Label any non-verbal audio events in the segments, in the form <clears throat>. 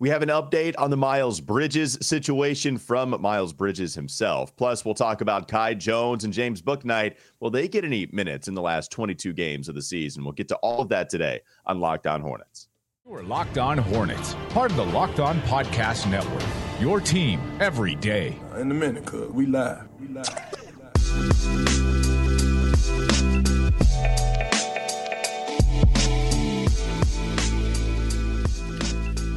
We have an update on the Miles Bridges situation from Miles Bridges himself. Plus, we'll talk about Kai Jones and James Bouknight. Will they get any minutes in the last 22 games of the season? We'll get to all of that today on Locked On Hornets. We're Locked On Hornets, part of the Locked On Podcast Network. Your team every day. In a minute, cuz we live. We live. We live.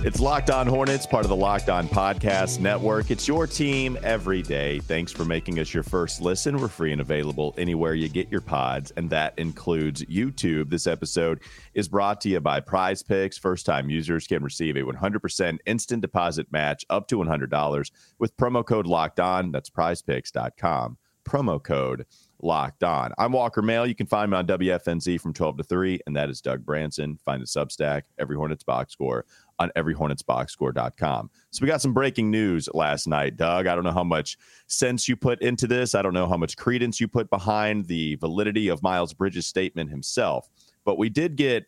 It's Locked On Hornets, part of the Locked On Podcast Network. It's your team every day. Thanks for making us your first listen. We're free and available anywhere you get your pods, and that includes YouTube. This episode is brought to you by Prize Picks. First time users can receive a 100% instant deposit match up to $100 with promo code Locked On. That's prizepicks.com. Promo code Locked On. I'm Walker Mail. You can find me on WFNZ from 12 to 3, and that is Doug Branson. Find the Substack, Every Hornets Box Score on everyhornetsboxscore.com. So we got some breaking news last night, Doug. I don't know how much sense you put into this. I don't know how much credence you put behind the validity of Miles Bridges' statement himself, but we did get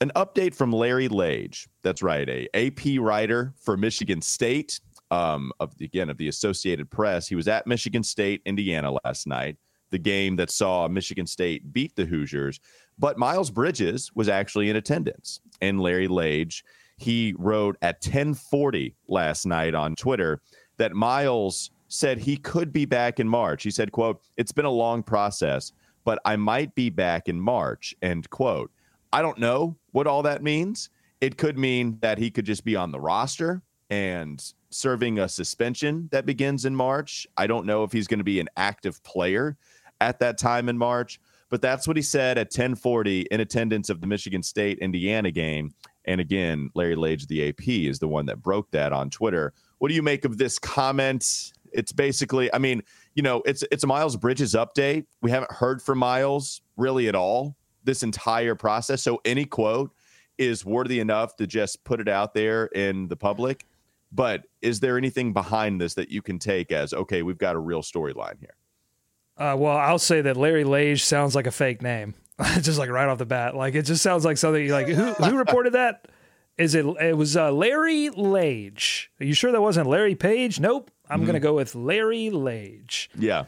an update from Larry Lage. That's right, a AP writer for Michigan State. Um, of again of the Associated Press, he was at Michigan State, Indiana last night the game that saw Michigan State beat the Hoosiers. But Miles Bridges was actually in attendance, and Larry Lage he wrote at 1040 last night on Twitter that Miles said he could be back in March. He said, quote, it's been a long process, but I might be back in March, end quote. I don't know what all that means. It could mean that he could just be on the roster and serving a suspension that begins in March. I don't know if he's going to be an active player at that time in March, but that's what he said at 1040 in attendance of the Michigan State Indiana game. And again, Larry Lage, the AP, is the one that broke that on Twitter. What do you make of this comment? It's basically, I mean, you know, it's it's a Miles Bridges update. We haven't heard from Miles really at all this entire process. So any quote is worthy enough to just put it out there in the public. But is there anything behind this that you can take as okay, we've got a real storyline here? Uh, well, I'll say that Larry Lage sounds like a fake name. <laughs> just like right off the bat. Like it just sounds like something like who who reported that? Is it it was uh, Larry Lage. Are you sure that wasn't Larry Page? Nope. I'm mm-hmm. going to go with Larry Lage. Yeah.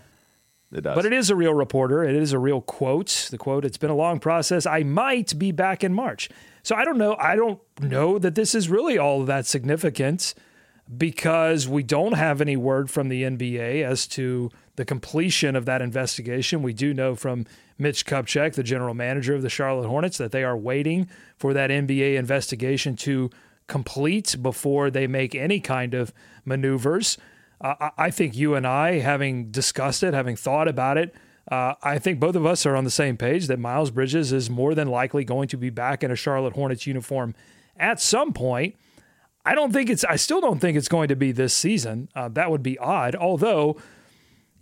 It does. But it is a real reporter. It is a real quote. The quote, it's been a long process. I might be back in March. So I don't know. I don't know that this is really all that significant because we don't have any word from the NBA as to the completion of that investigation. We do know from Mitch Kupchak, the general manager of the Charlotte Hornets, that they are waiting for that NBA investigation to complete before they make any kind of maneuvers. Uh, I think you and I, having discussed it, having thought about it, uh, I think both of us are on the same page that Miles Bridges is more than likely going to be back in a Charlotte Hornets uniform at some point. I don't think it's, I still don't think it's going to be this season. Uh, that would be odd. Although,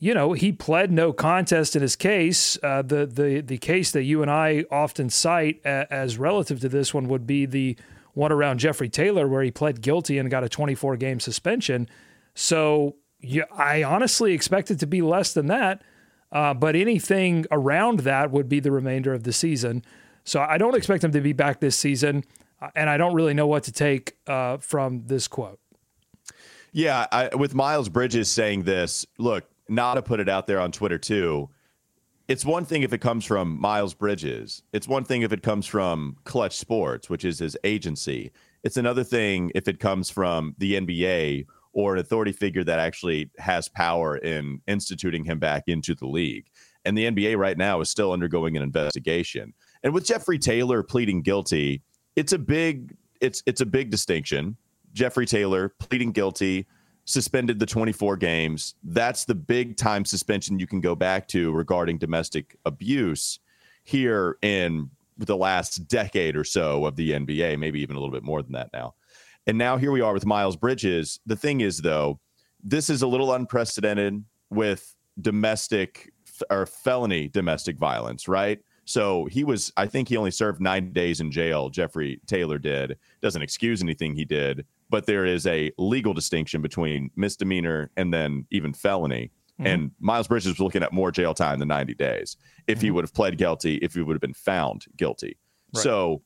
you know, he pled no contest in his case. Uh, the the the case that you and I often cite a, as relative to this one would be the one around Jeffrey Taylor, where he pled guilty and got a 24 game suspension. So I honestly expect it to be less than that. Uh, but anything around that would be the remainder of the season. So I don't expect him to be back this season, uh, and I don't really know what to take uh, from this quote. Yeah, I, with Miles Bridges saying this, look, Nada put it out there on Twitter too. It's one thing if it comes from Miles Bridges. It's one thing if it comes from Clutch Sports, which is his agency. It's another thing if it comes from the NBA or an authority figure that actually has power in instituting him back into the league. And the NBA right now is still undergoing an investigation. And with Jeffrey Taylor pleading guilty, it's a big it's it's a big distinction. Jeffrey Taylor pleading guilty suspended the 24 games. That's the big time suspension you can go back to regarding domestic abuse here in the last decade or so of the NBA, maybe even a little bit more than that now. And now here we are with Miles Bridges. The thing is, though, this is a little unprecedented with domestic or felony domestic violence, right? So he was, I think he only served nine days in jail. Jeffrey Taylor did. Doesn't excuse anything he did, but there is a legal distinction between misdemeanor and then even felony. Mm-hmm. And Miles Bridges was looking at more jail time than 90 days if mm-hmm. he would have pled guilty, if he would have been found guilty. Right. So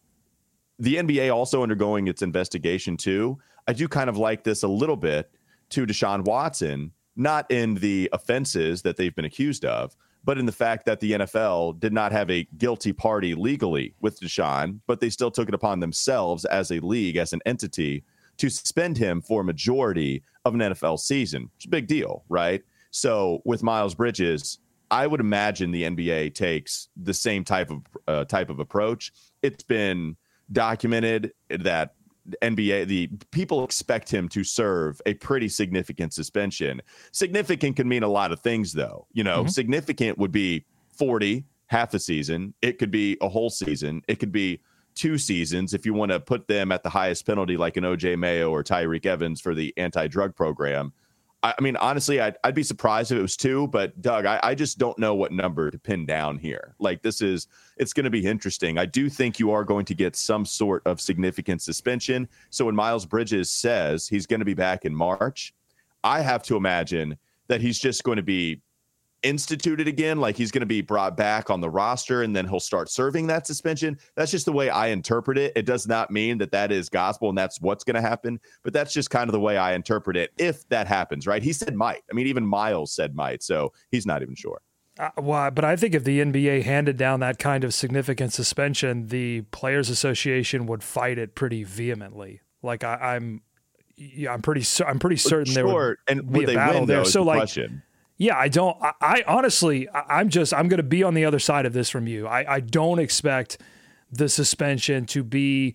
the NBA also undergoing its investigation too. I do kind of like this a little bit to Deshaun Watson, not in the offenses that they've been accused of, but in the fact that the NFL did not have a guilty party legally with Deshaun, but they still took it upon themselves as a league, as an entity, to suspend him for a majority of an NFL season. It's a big deal, right? So with Miles Bridges, I would imagine the NBA takes the same type of uh, type of approach. It's been documented that NBA, the people expect him to serve a pretty significant suspension. Significant can mean a lot of things, though. You know, mm-hmm. significant would be 40, half a season. It could be a whole season. It could be two seasons if you want to put them at the highest penalty, like an OJ Mayo or Tyreke Evans for the anti drug program. I mean, honestly, I'd, I'd be surprised if it was two, but Doug, I, I just don't know what number to pin down here. Like, this is, it's going to be interesting. I do think you are going to get some sort of significant suspension. So when Miles Bridges says he's going to be back in March, I have to imagine that he's just going to be instituted again, like he's going to be brought back on the roster and then he'll start serving that suspension. That's just the way I interpret it. It does not mean that that is gospel and that's what's going to happen, but that's just kind of the way I interpret it if that happens, right? He said might. I mean, even Miles said might, so he's not even sure. Uh, well, but I think if the NBA handed down that kind of significant suspension, the Players Association would fight it pretty vehemently. Like I, am yeah, I'm pretty, I'm pretty certain sure. there would and be a battle win, there. so, like, question yeah, I don't. I, I honestly, I, am just, I'm going to be on the other side of this from you. I, I don't expect the suspension to be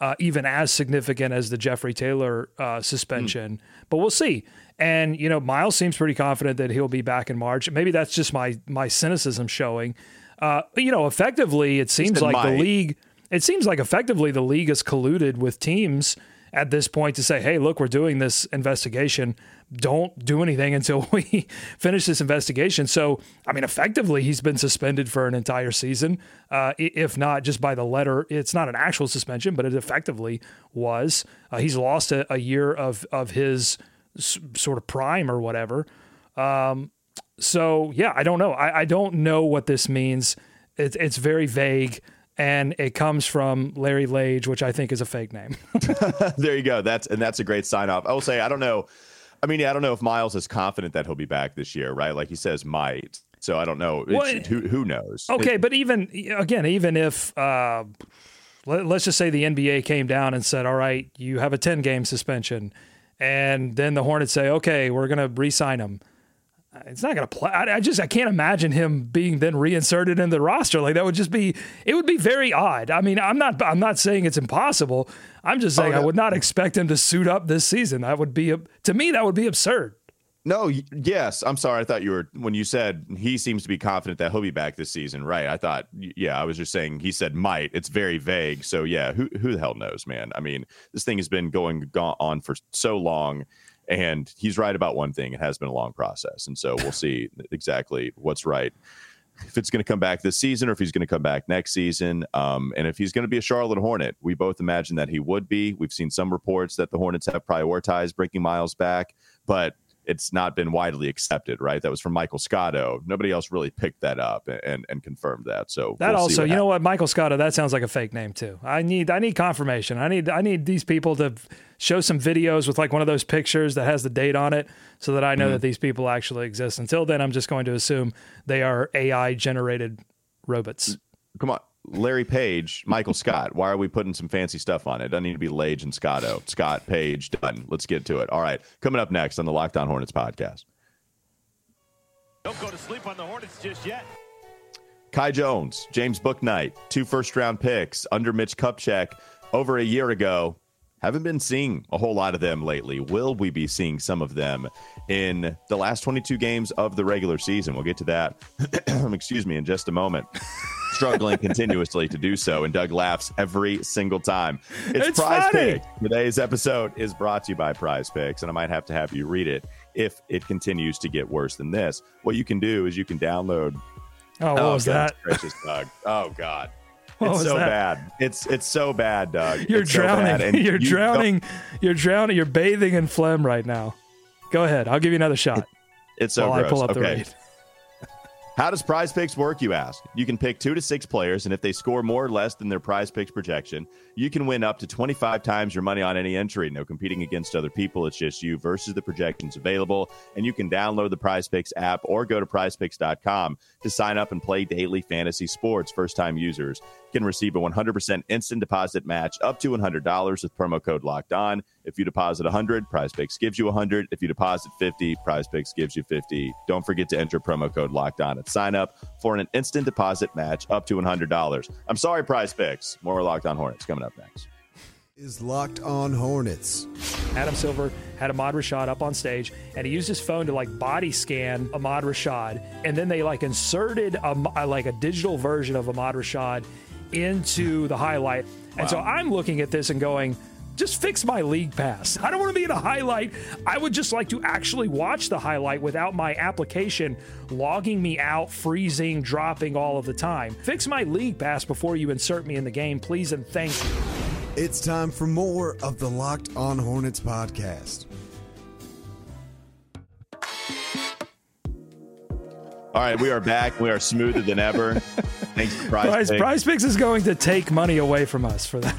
uh, even as significant as the Jeffrey Taylor uh, suspension, mm. but we'll see. And you know, Miles seems pretty confident that he'll be back in March. Maybe that's just my my cynicism showing. Uh, you know, effectively, it seems like the league. It seems like effectively the league has colluded with teams at this point to say, "Hey, look, we're doing this investigation." don't do anything <laughs> until we finish this investigation. So, I mean, effectively, he's been suspended for an entire season, uh, if not just by the letter. It's not an actual suspension, but it effectively was. Uh, he's lost a, a, year of of his s- sort of prime or whatever. Um, so, yeah, I don't know. I, I don't know what this means. It, it's very vague and it comes from Larry Lage, which I think is a fake name. <laughs> there you go. That's and that's a great sign off. I will say I don't know I mean, I don't know if Miles is confident that he'll be back this year, right? Like he says, might. So I don't know. Well, who who knows? Okay, it, but even again, even if uh, let, us just say the NBA came down and said, "All right, you have a ten game suspension," and then the Hornets say, "Okay, we're going to re-sign him." It's not going to play. I, I, just I can't imagine him being then reinserted in the roster. Like that would just be it would be very odd. I mean, I'm not I'm not saying it's impossible. I'm just saying oh, I would not expect him to suit up this season. That would be to me that would be absurd. No, yes, I'm sorry. I thought you were when you said he seems to be confident that he'll be back this season, right? I thought, yeah, I was just saying he said might. It's very vague, so yeah, who who the hell knows, man? I mean, this thing has been going on for so long and he's right about one thing. It has been a long process. And so we'll <laughs> see exactly what's right. If it's going to come back this season or if he's going to come back next season. Um, and if he's going to be a Charlotte Hornet, we both imagine that he would be. We've seen some reports that the Hornets have prioritized breaking Miles back, but it's not been widely accepted, right? That was from Michael Scotto. Nobody else really picked that up and and confirmed that. So that we'll also, you know what, Michael Scotto, that sounds like a fake name too. I need I need confirmation. I need I need these people to show some videos with like one of those pictures that has the date on it, so that I know mm-hmm. that these people actually exist. Until then, I'm just going to assume they are AI generated robots. Come on. Larry Page, Michael Scott. Why are we putting some fancy stuff on it? Doesn't need to be Lage and Scotto. Scott, Page, done. Let's get to it. All right. Coming up next on the Locked On Hornets podcast. Don't go to sleep on the Hornets just yet. Kai Jones, James Bouknight, two first round picks under Mitch Kupchak over a year ago. Haven't been seeing a whole lot of them lately. Will we be seeing some of them in the last 22 games of the regular season? We'll get to that, <clears throat> excuse me, in just a moment. Struggling continuously to do so, and Doug laughs every single time. It's, it's Prize funny. Pick. Today's episode is brought to you by Prize Picks, and I might have to have you read it if it continues to get worse than this. What you can do is you can download. Oh, what oh, was that? Gracious, Doug. Oh, God. What it's so that? bad. It's it's so bad, Doug. You're it's drowning. So you're you drowning. You're drowning. You're bathing in phlegm right now. Go ahead. I'll give you another shot. It's so gross. I pull up okay. the read. How does prize picks work, you ask? You can pick two to six players, and if they score more or less than their prize picks projection, You can win up to 25 times your money on any entry. No competing against other people. It's just you versus the projections available. And you can download the Prize Picks app or go to prizepicks.com to sign up and play daily fantasy sports. First time users can receive a 100% instant deposit match up to $100 with promo code locked on. If you deposit 100, Prize Picks gives you 100. If you deposit 50, Prize Picks gives you 50. Don't forget to enter promo code locked on at sign up for an instant deposit match up to $100. I'm sorry, Prize Picks. More locked on Hornets coming up next. Is locked on Hornets. Adam Silver had Ahmad Rashad up on stage, and he used his phone to like body scan Ahmad Rashad, and then they like inserted a, a like a digital version of Ahmad Rashad into the highlight. And so I'm looking at this and going, just fix my league pass. I don't want to be in a highlight. I would just like to actually watch the highlight without my application logging me out, freezing, dropping all of the time. Fix my league pass before you insert me in the game, please and thank you. It's time for more of the Locked on Hornets podcast. All right, we are back. We are smoother than ever. Thanks to Prize, Prize, Picks. Prize Picks is going to take money away from us for that.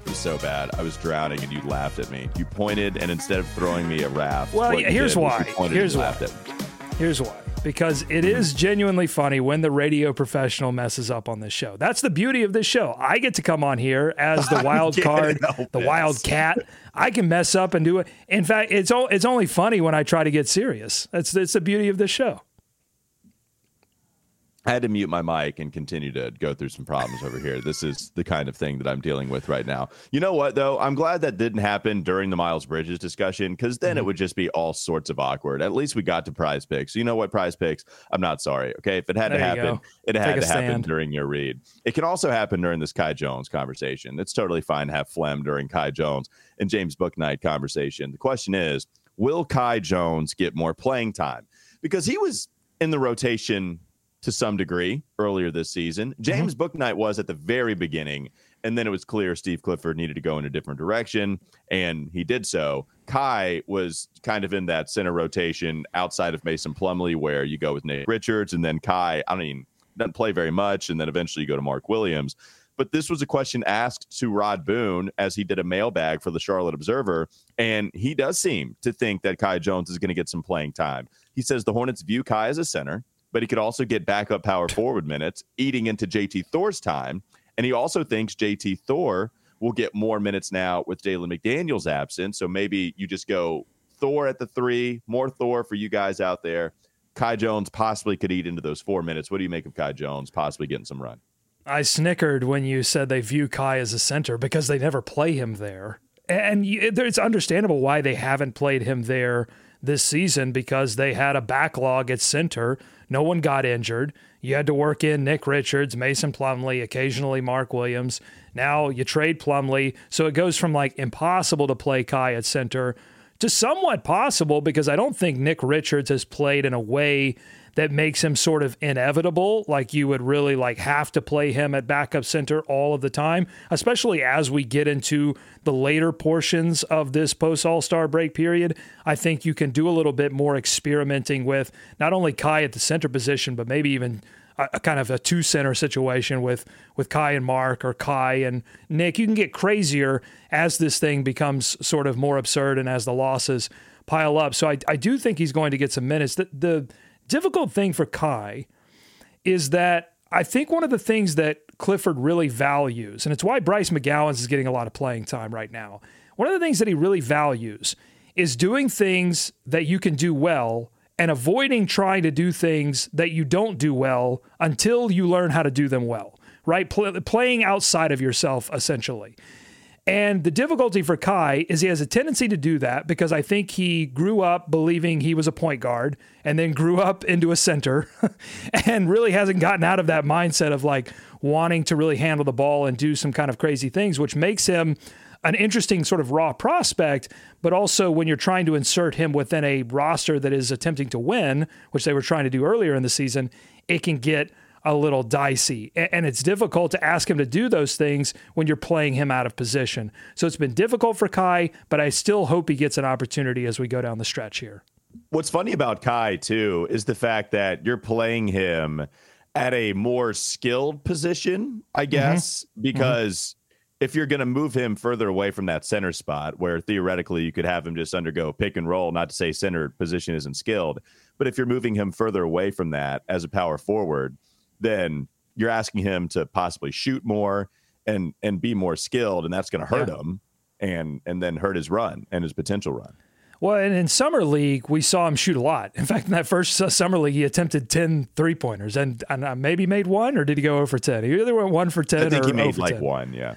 It was so bad. I was drowning and you laughed at me. You pointed and instead of throwing me a raft, Well, yeah, here's why. Here's why. Here's why. Because it is genuinely funny when the radio professional messes up on this show. That's the beauty of this show. I get to come on here as the <laughs> wild card, the it. wild cat. I can mess up and do it. In fact, it's o- it's only funny when I try to get serious. That's that's the beauty of this show. I had to mute my mic and continue to go through some problems over here. This is the kind of thing that I'm dealing with right now. You know what, though? I'm glad that didn't happen during the Miles Bridges discussion because then Mm-hmm. it would just be all sorts of awkward. At least we got to prize picks. You know what, prize picks? I'm not sorry. Okay. If it had to There you happen, go. it had Take to happen stand. during your read. It can also happen during this Kai Jones conversation. It's totally fine to have phlegm during Kai Jones and James Bouknight conversation. The question is will Kai Jones get more playing time? Because he was in the rotation to some degree earlier this season. Mm-hmm. James Bouknight was at the very beginning, and then it was clear Steve Clifford needed to go in a different direction, and he did so. Kai was kind of in that center rotation outside of Mason Plumlee, where you go with Nate Richards, and then Kai, I mean, doesn't play very much, and then eventually you go to Mark Williams. But this was a question asked to Rod Boone as he did a mailbag for the Charlotte Observer, and he does seem to think that Kai Jones is going to get some playing time. He says the Hornets view Kai as a center, but he could also get backup power <laughs> forward minutes, eating into JT Thor's time. And he also thinks JT Thor will get more minutes now with Jalen McDaniels absent. So maybe you just go Thor at the three, more Thor for you guys out there. Kai Jones possibly could eat into those four minutes. What do you make of Kai Jones possibly getting some run? I snickered when you said they view Kai as a center because they never play him there. And it's understandable why they haven't played him there this season because they had a backlog at center. No one got injured. You had to work in Nick Richards, Mason Plumlee, occasionally Mark Williams. Now you trade Plumlee. So it goes from like impossible to play Kai at center to somewhat possible because I don't think Nick Richards has played in a way that makes him sort of inevitable like you would really like have to play him at backup center all of the time especially as we get into the later portions of this post all-star break period. I think you can do a little bit more experimenting with not only Kai at the center position but maybe even a, a kind of a two center situation with with Kai and Mark or Kai and Nick. You can get crazier as this thing becomes sort of more absurd and as the losses pile up. So I, I do think he's going to get some minutes. The, the difficult thing for Kai is that I think one of the things that Clifford really values, and it's why Bryce McGowens is getting a lot of playing time right now. One of the things that he really values is doing things that you can do well and avoiding trying to do things that you don't do well until you learn how to do them well, right? Pl- playing outside of yourself, essentially. And the difficulty for Kai is he has a tendency to do that because I think he grew up believing he was a point guard and then grew up into a center <laughs> and really hasn't gotten out of that mindset of like wanting to really handle the ball and do some kind of crazy things, which makes him an interesting sort of raw prospect. But also, when you're trying to insert him within a roster that is attempting to win, which they were trying to do earlier in the season, it can get a little dicey. And it's difficult to ask him to do those things when you're playing him out of position. So it's been difficult for Kai, but I still hope he gets an opportunity as we go down the stretch here. What's funny about Kai too is the fact that you're playing him at a more skilled position, I mm-hmm. guess, mm-hmm. because if you're going to move him further away from that center spot, where theoretically you could have him just undergo pick and roll, not to say center position isn't skilled, but if you're moving him further away from that as a power forward, then you're asking him to possibly shoot more and and be more skilled, and that's going to hurt Yeah. him and and then hurt his run and his potential run. Well, and in summer league, we saw him shoot a lot. In fact, in that first summer league, he attempted 10 three pointers and, and uh, maybe made one, or did he go over 10? He either went one for 10 I think or he made like 10. one, yeah.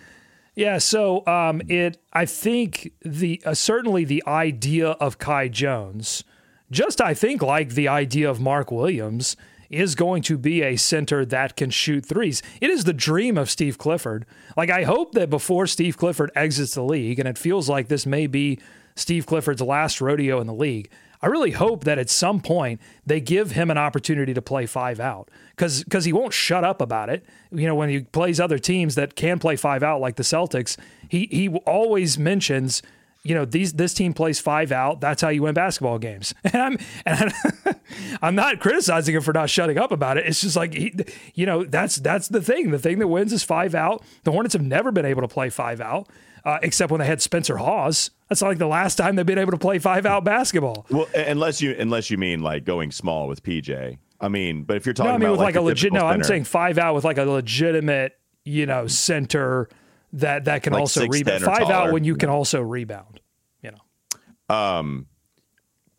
Yeah, so um, it. I think the uh, certainly the idea of Kai Jones, just I think like the idea of Mark Williams, is going to be a center that can shoot threes. It is the dream of Steve Clifford. Like I hope that before Steve Clifford exits the league, and it feels like this may be Steve Clifford's last rodeo in the league. I really hope that at some point they give him an opportunity to play five out because because he won't shut up about it. You know, when he plays other teams that can play five out like the Celtics, he he always mentions, you know, these this team plays five out. That's how you win basketball games. <laughs> And I'm and I'm, <laughs> I'm not criticizing him for not shutting up about it. It's just like he, you know, that's that's the thing. The thing that wins is five out. The Hornets have never been able to play five out. Uh, except when they had Spencer Hawes. That's like the last time they've been able to play five out basketball. Well, unless you unless you mean like going small with PJ. I mean, but if you're talking No, I mean about with like, a legit. No, I'm saying five out with like a legitimate, you know, center that that can Like also rebound. Five out when you can also rebound. You know, Um.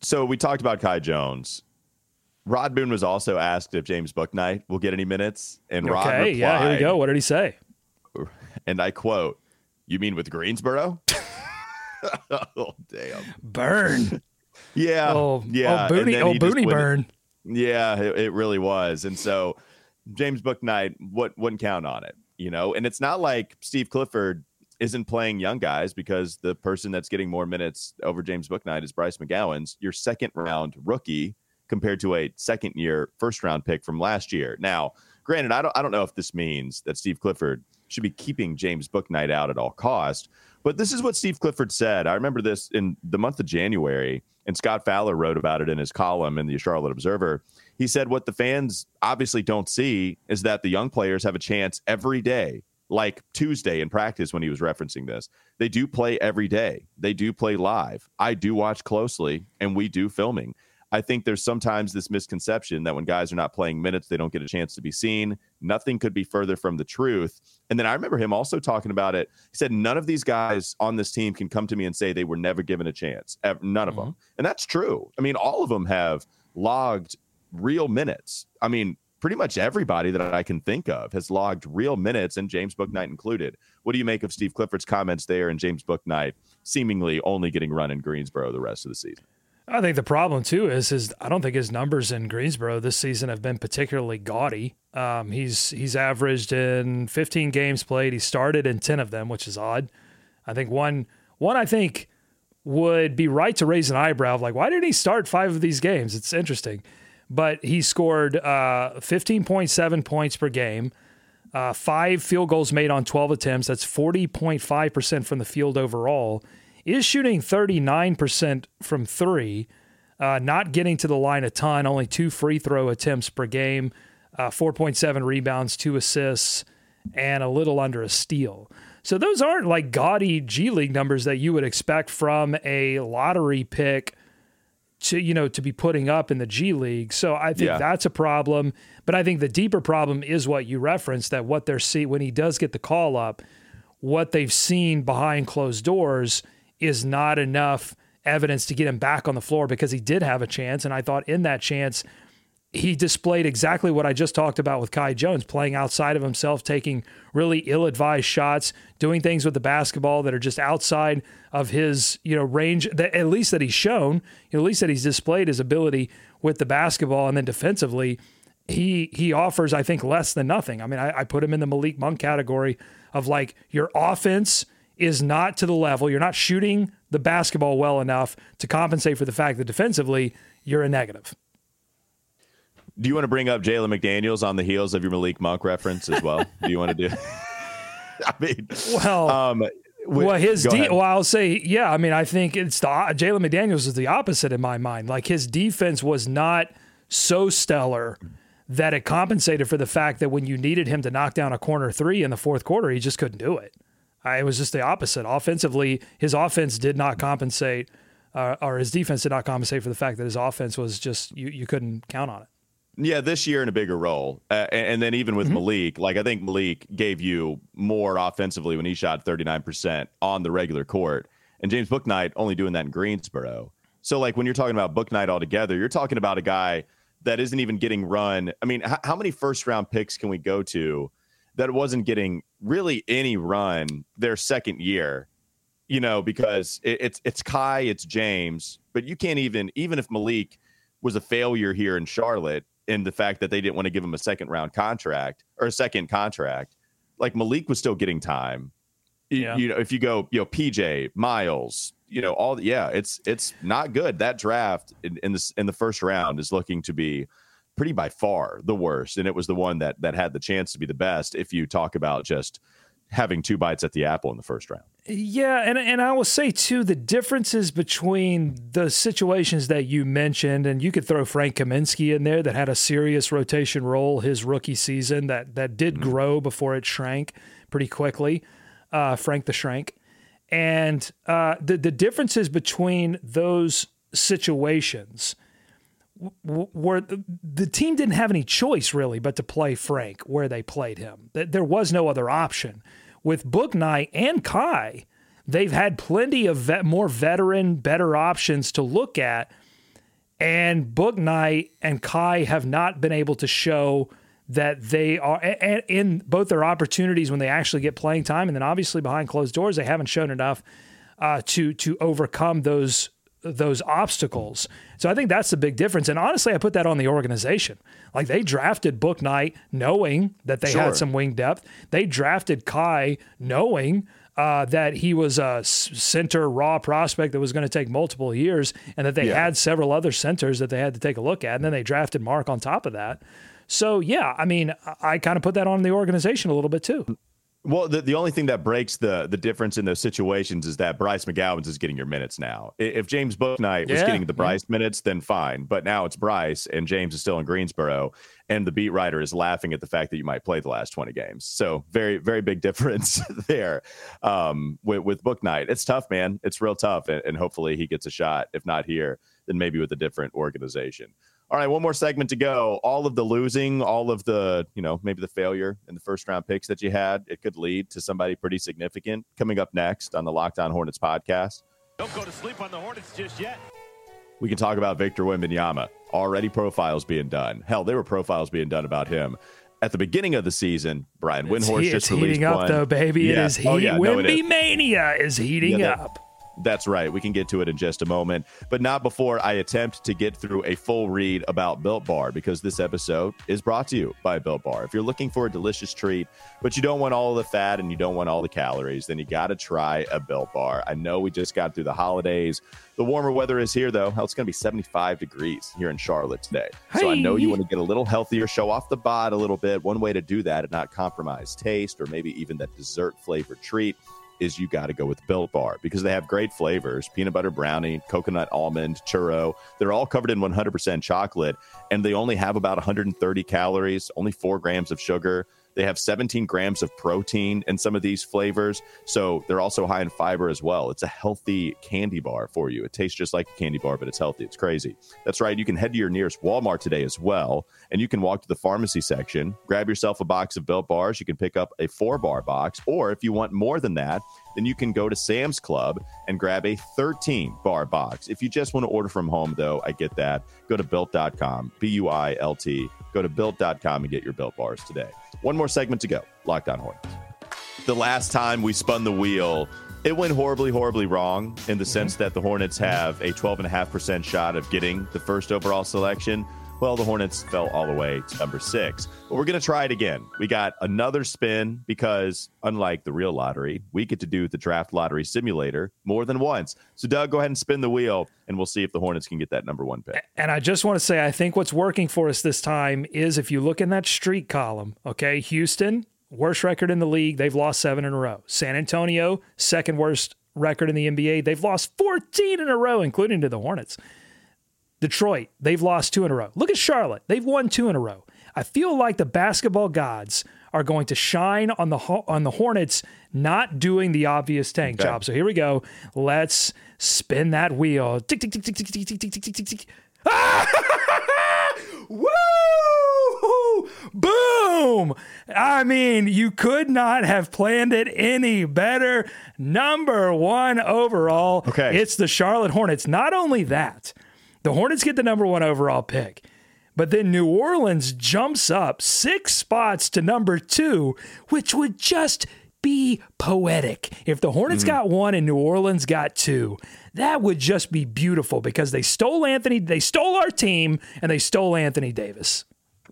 So we talked about Kai Jones. Rod Boone was also asked if James Bouknight will get any minutes, and Rod okay, replied, yeah, here we go. What did he say? And I quote, "You mean with Greensboro?" <laughs> oh damn. Burn. <laughs> Yeah. Oh, yeah. oh, booty, oh, he just booty burn. Yeah, it, it really was. And so James Bouknight what wouldn't count on it, you know. And it's not like Steve Clifford isn't playing young guys because the person that's getting more minutes over James Bouknight is Bryce McGowens your second round rookie compared to a second year first round pick from last year. Now, granted, I don't I don't know if this means that Steve Clifford should be keeping James Bouknight out at all cost, but this is what Steve Clifford said. I remember this in the month of January, and Scott Fowler wrote about it in his column in the Charlotte Observer. He said, What the fans obviously don't see is that the young players have a chance every day, like Tuesday in practice when he was referencing this. They do play every day, they do play live. I do watch closely, and we do filming. I think there's sometimes this misconception that when guys are not playing minutes, they don't get a chance to be seen. Nothing could be further from the truth. And then I remember him also talking about it. He said, None of these guys on this team can come to me and say they were never given a chance. None of mm-hmm. them. And that's true. I mean, all of them have logged real minutes. I mean, pretty much everybody that I can think of has logged real minutes, and James Bouknight included. What do you make of Steve Clifford's comments there and James Bouknight seemingly only getting run in Greensboro the rest of the season? I think the problem too is is I don't think his numbers in Greensboro this season have been particularly gaudy. Um, he's he's averaged in 15 games played. He started in 10 of them, which is odd. I think one one I think would be right to raise an eyebrow of like why didn't he start five of these games? It's interesting, but he scored uh, 15.7 points per game. Uh, five field goals made on 12 attempts. That's 40.5% from the field overall. Is shooting 39% from three, uh, not getting to the line a ton, only two free throw attempts per game, uh, 4.7 rebounds, two assists, and a little under a steal. So those aren't like gaudy G League numbers that you would expect from a lottery pick to you know to be putting up in the G League. So I think Yeah. that's a problem. But I think the deeper problem is what you referenced that what they're see when he does get the call up, what they've seen behind closed doors is not enough evidence to get him back on the floor because he did have a chance. And I thought in that chance, he displayed exactly what I just talked about with Kai Jones, playing outside of himself, taking really ill-advised shots, doing things with the basketball that are just outside of his, you know, range. That at least that he's shown, you know, at least that he's displayed his ability with the basketball, and then defensively, he he offers, I think, less than nothing. I mean, I, I put him in the Malik Monk category of like your offense is not to the level. You're not shooting the basketball well enough to compensate for the fact that defensively you're a negative. Do you want to bring up Jalen McDaniels on the heels of your Malik Monk reference as well? do you want to do? <laughs> I mean, Well, um, wi- well, his de- well, I'll say, yeah. I mean, I think it's the Jalen McDaniels is the opposite in my mind. Like his defense was not so stellar that it compensated for the fact that when you needed him to knock down a corner three in the fourth quarter, he just couldn't do it. Uh, it was just the opposite. Offensively, his offense did not compensate, uh, or his defense did not compensate for the fact that his offense was just you, you couldn't count on it. Yeah, this year in a bigger role. Uh, and, and then even with Mm-hmm. Malik, like I think Malik gave you more offensively when he shot 39% on the regular court. And James Bouknight only doing that in Greensboro. So, like, when you're talking about Bouknight altogether, you're talking about a guy that isn't even getting run. I mean, h- how many first round picks can we go to that wasn't getting really any run their second year? You know, because it, it's it's Kai, it's James, but you can't even even if Malik was a failure here in Charlotte in the fact that they didn't want to give him a second round contract or a second contract, like Malik was still getting time. Yeah. You know, if you go, you know, PJ, Miles, you know, all yeah, it's it's not good. That draft in, in this in the first round is looking to be pretty by far the worst. And it was the one that that had the chance to be the best if you talk about just having two bites at the apple in the first round. Yeah, and and I will say too the differences between the situations that you mentioned, and you could throw Frank Kaminsky in there that had a serious rotation role his rookie season that that did grow before it shrank pretty quickly. Uh, Frank the Shrank, and uh, the the differences between those situations w- were the, team didn't have any choice really but to play Frank where they played him. Th- There was no other option. With Bouknight and Kai, they've had plenty of vet, more veteran, better options to look at. And Bouknight and Kai have not been able to show that they are a- a- in both their opportunities when they actually get playing time, and then obviously behind closed doors, they haven't shown enough uh, to to overcome those those obstacles. So I think that's the big difference. And honestly, I put that on the organization. Like they drafted Bouknight knowing that they Sure. had some wing depth. They drafted Kai knowing uh, that he was a center raw prospect that was going to take multiple years, and that they Yeah. had several other centers that they had to take a look at. And then they drafted Mark on top of that. So yeah, I mean, I, I kind of put that on the organization a little bit too. Well, the, the only thing that breaks the the difference in those situations is that Bryce McGowens is getting your minutes now. If James Bouknight was getting the yeah. Bryce minutes, then fine. But now it's Bryce and James is still in Greensboro, and the beat writer is laughing at the fact that you might play the last twenty games. So very very big <laughs> difference there um, with with Bouknight. It's tough, man. It's real tough, and, and hopefully he gets a shot. If not here, then maybe with a different organization. All right, one more segment to go. All of the losing, all of the, you know, maybe the failure in the first round picks that you had, it could lead to somebody pretty significant coming up next on the Locked On Hornets podcast. Don't go to sleep on the Hornets just yet. We can talk about Victor Wembanyama. Already profiles being done. Hell, there were profiles being done about him. At the beginning of the season, Brian It's, Windhorst he- just it's released heating up one. though, baby. It Yeah. is heat. Oh, yeah, no, it Wimby is. mania is heating Yeah, that- up. That's right. We can get to it in just a moment, but not before I attempt to get through a full read about Built Bar because this episode is brought to you by Built Bar. If you're looking for a delicious treat, but you don't want all the fat and you don't want all the calories, then you got to try a Built Bar. I know we just got through the holidays. The warmer weather is here, though. Hell, it's going to be 75 degrees here in Charlotte today. So I know you want to get a little healthier, show off the bod a little bit. One way to do that and not compromise taste or maybe even that dessert flavored treat is you got to go with Built Bar because they have great flavors peanut butter brownie, coconut almond, churro. They're all covered in 100% chocolate and they only have about 130 calories, only four grams of sugar. They have 17 grams of protein in some of these flavors. So they're also high in fiber as well. It's a healthy candy bar for you. It tastes just like a candy bar, but it's healthy. It's crazy. That's right. You can head to your nearest Walmart today as well. And you can walk to the pharmacy section, grab yourself a box of built bars. You can pick up a four bar box. Or if you want more than that, then you can go to Sam's Club and grab a 13 bar box. If you just want to order from home, though, I get that. Go to built.com, B U I L T. Go to built.com and get your built bars today. One more segment to go. Locked On Hornets. The last time we spun the wheel, it went horribly, horribly wrong in the sense mm-hmm. that the Hornets have a 12.5% shot of getting the first overall selection. Well, the Hornets fell all the way to number six. But we're going to try it again. We got another spin because, unlike the real lottery, we get to do the draft lottery simulator more than once. So, Doug, go ahead and spin the wheel, and we'll see if the Hornets can get that number one pick. And I just want to say, I think what's working for us this time is if you look in that streak column, okay, Houston, worst record in the league. They've lost seven in a row. San Antonio, second worst record in the NBA. They've lost 14 in a row, including to the Hornets. Detroit, they've lost two in a row. Look at Charlotte. They've won two in a row. I feel like the basketball gods are going to shine on the on the Hornets not doing the obvious tank Okay. job. So here we go. Let's spin that wheel. Tick tick tick tick tick tick tick tick tick tick tick tick. Woo! Boom! I mean, you could not have planned it any better. Number one overall. Okay. It's the Charlotte Hornets. Not only that, the Hornets get the number one overall pick, but then New Orleans jumps up six spots to number two, which would just be poetic. If the Hornets mm-hmm. got one and New Orleans got two, that would just be beautiful because they stole Anthony, they stole our team, and they stole Anthony Davis.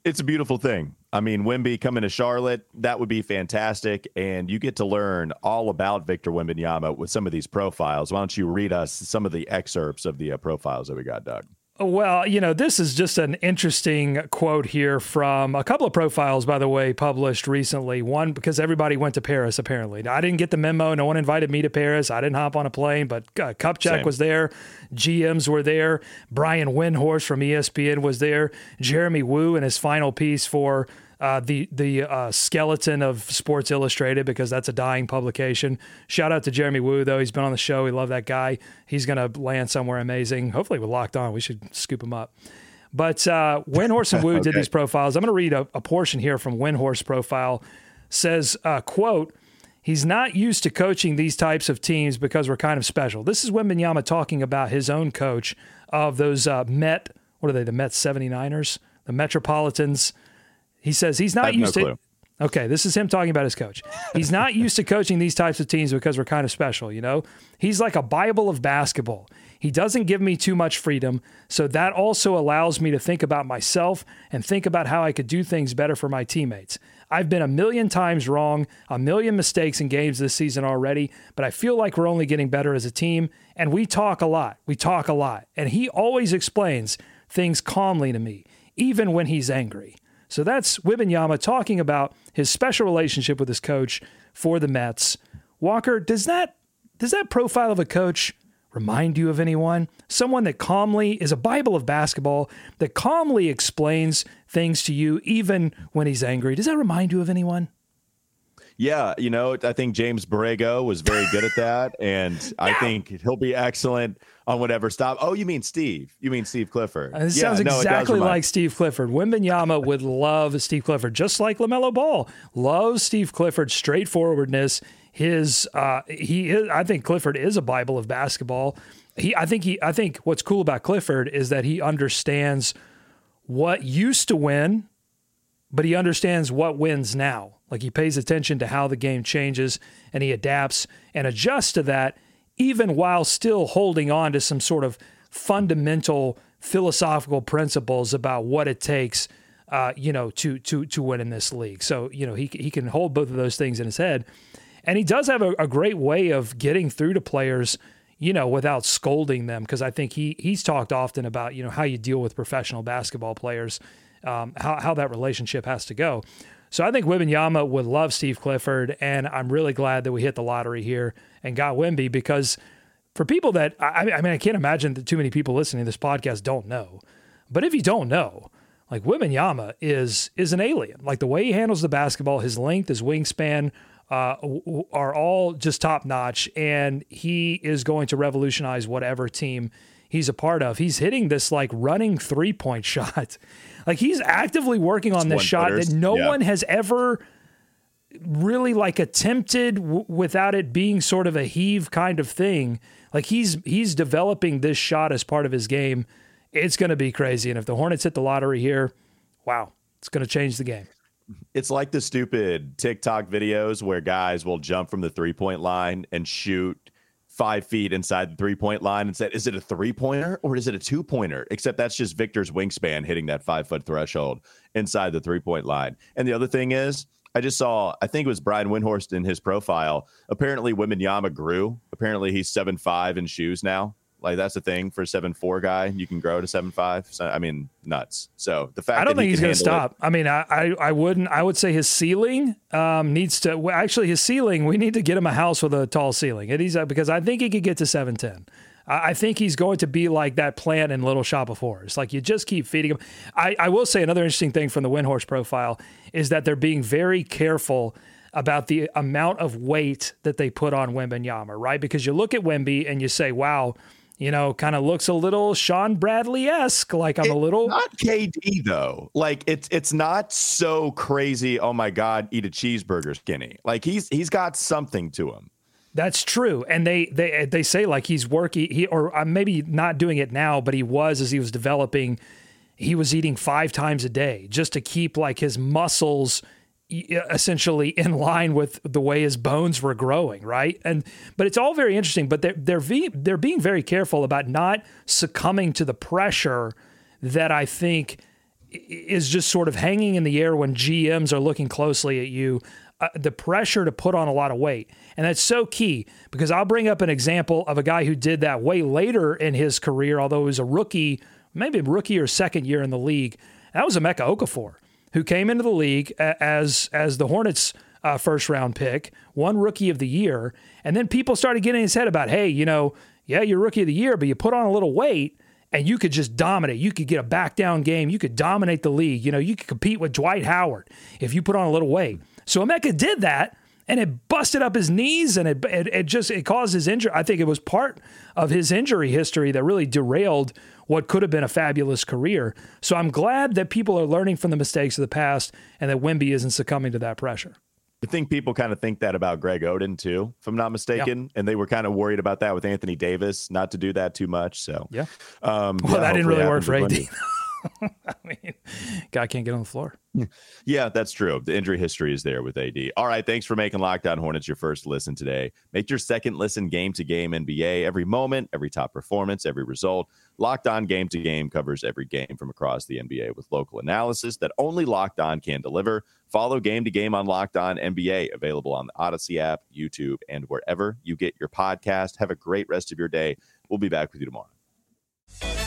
It's a beautiful thing. I mean, Wimby coming to Charlotte, that would be fantastic. And you get to learn all about Victor Wembanyama with some of these profiles. Why don't you read us some of the excerpts of the uh, profiles that we got, Doug? Well, you know, this is just an interesting quote here from a couple of profiles, by the way, published recently. One, because everybody went to Paris, apparently. Now, I didn't get the memo. No one invited me to Paris. I didn't hop on a plane, but uh, Kupchak Same. was there. GMs were there. Brian Windhorst from ESPN was there. Jeremy Wu in his final piece for uh, the the uh, skeleton of Sports Illustrated because that's a dying publication. Shout out to Jeremy Wu though; he's been on the show. We love that guy. He's going to land somewhere amazing. Hopefully, with Locked On, we should scoop him up. But uh, Windhorst and <laughs> Wu did these profiles. I'm going to read a, a portion here from Windhorst's profile. Says, uh, "quote." He's not used to coaching these types of teams because we're kind of special. This is Wembanyama talking about his own coach of those uh, Met, what are they, the Met 79ers, the Metropolitans. He says he's not have no used to. clue. Okay, this is him talking about his coach. He's not <laughs> used to coaching these types of teams because we're kind of special, you know? He's like a Bible of basketball. He doesn't give me too much freedom, so that also allows me to think about myself and think about how I could do things better for my teammates. I've been a million times wrong, a million mistakes in games this season already, but I feel like we're only getting better as a team, and we talk a lot. We talk a lot. And he always explains things calmly to me, even when he's angry. So that's Wembanyama talking about his special relationship with his coach for the Mets. Walker, does that does that profile of a coach remind you of anyone? Someone that calmly is a Bible of basketball that calmly explains things to you even when he's angry. Does that remind you of anyone? Yeah, you know, I think James Borrego was very good at that, and I think he'll be excellent on whatever stop. Oh, you mean Steve? You mean Steve Clifford? Uh, This Yeah, sounds no, exactly remind- like Steve Clifford. Wembanyama would love Steve Clifford, just like LaMelo Ball loves Steve Clifford's straightforwardness. His, uh, he is. I think Clifford is a Bible of basketball. He, I think he, I think what's cool about Clifford is that he understands what used to win, but he understands what wins now. Like he pays attention to how the game changes and he adapts and adjusts to that, even while still holding on to some sort of fundamental philosophical principles about what it takes, uh, you know, to to to win in this league. So you know he he can hold both of those things in his head, and he does have a, a great way of getting through to players you know, without scolding them, because I think he he's talked often about you know how you deal with professional basketball players, um, how how that relationship has to go. So I think Wembanyama would love Steve Clifford, and I'm really glad that we hit the lottery here and got Wimby because for people that I, I mean I can't imagine that too many people listening to this podcast don't know, but if you don't know, like Wembanyama is is an alien. Like the way he handles the basketball, his length, his wingspan uh, are all just top notch, and he is going to revolutionize whatever team he's a part of. He's hitting this like running three point <laughs> shot. Like he's actively working on this shot that no Yeah. one has ever really like attempted w- without it being sort of a heave kind of thing. Like he's he's developing this shot as part of his game. It's going to be crazy, and if the Hornets hit the lottery here, wow, it's going to change the game. It's like the stupid TikTok videos where guys will jump from the three point line and shoot five feet inside the three point line and said, is it a three pointer or is it a two pointer? Except that's just Victor's wingspan hitting that five foot threshold inside the three point line. And the other thing is, I just saw, I think it was Brian Windhorst in his profile. Apparently, Wembanyama grew. Apparently, he's seven five in shoes now. Like that's the thing for a seven four guy. You can grow to seven five. So I mean, nuts. So the fact I don't that he think he's going to handle it- stop. I mean, I, I I wouldn't. I would say his ceiling um, needs to. Well, actually, his ceiling. We need to get him a house with a tall ceiling. It is uh, because I think he could get to seven ten. I think he's going to be like that plant in Little Shop of Horrors. Like you just keep feeding him. I, I will say another interesting thing from the Windhorst profile is that they're being very careful about the amount of weight that they put on Wembanyama, right? Because you look at Wemby and you say, wow, you know, kind of looks a little Shawn Bradley esque. Like I'm It's a little. not KD though. Like it's it's not so crazy. Oh my God, eat a cheeseburger, skinny. Like he's he's got something to him. That's true, and they they they say like he's working he or uh, maybe not doing it now, but he was as he was developing. He was eating five times a day just to keep like his muscles essentially in line with the way his bones were growing, right? And but it's all very interesting. But they're they're ve- they're being very careful about not succumbing to the pressure that I think is just sort of hanging in the air when GMs are looking closely at you. Uh, the pressure to put on a lot of weight. And that's so key because I'll bring up an example of a guy who did that way later in his career, although he was a rookie, maybe rookie or second year in the league. That was Emeka Okafor, who came into the league as as the Hornets uh, first round pick, won rookie of the year, and then people started getting in his head about, hey, you know, yeah, you're rookie of the year, but you put on a little weight and you could just dominate. You could get a back down game. You could dominate the league. You know, you could compete with Dwight Howard if you put on a little weight. So Emeka did that, and it busted up his knees, and it, it it just it caused his injury. I think it was part of his injury history that really derailed what could have been a fabulous career. So I'm glad that people are learning from the mistakes of the past, and that Wemby isn't succumbing to that pressure. I think people kind of think that about Greg Oden too, if I'm not mistaken, and they were kind of worried about that with Anthony Davis, not to do that too much. So Yeah. um, Well, yeah, that didn't really work for AD. <laughs> I mean, guy can't get on the floor. Yeah, that's true. The injury history is there with AD. All right, thanks for making Locked On Hornets your first listen today. Make your second listen game to game NBA every moment, every top performance, every result. Locked On Game to Game covers every game from across the NBA with local analysis that only Locked On can deliver. Follow Game to Game on Locked On NBA, available on the Odyssey app, YouTube, and wherever you get your podcast. Have a great rest of your day. We'll be back with you tomorrow.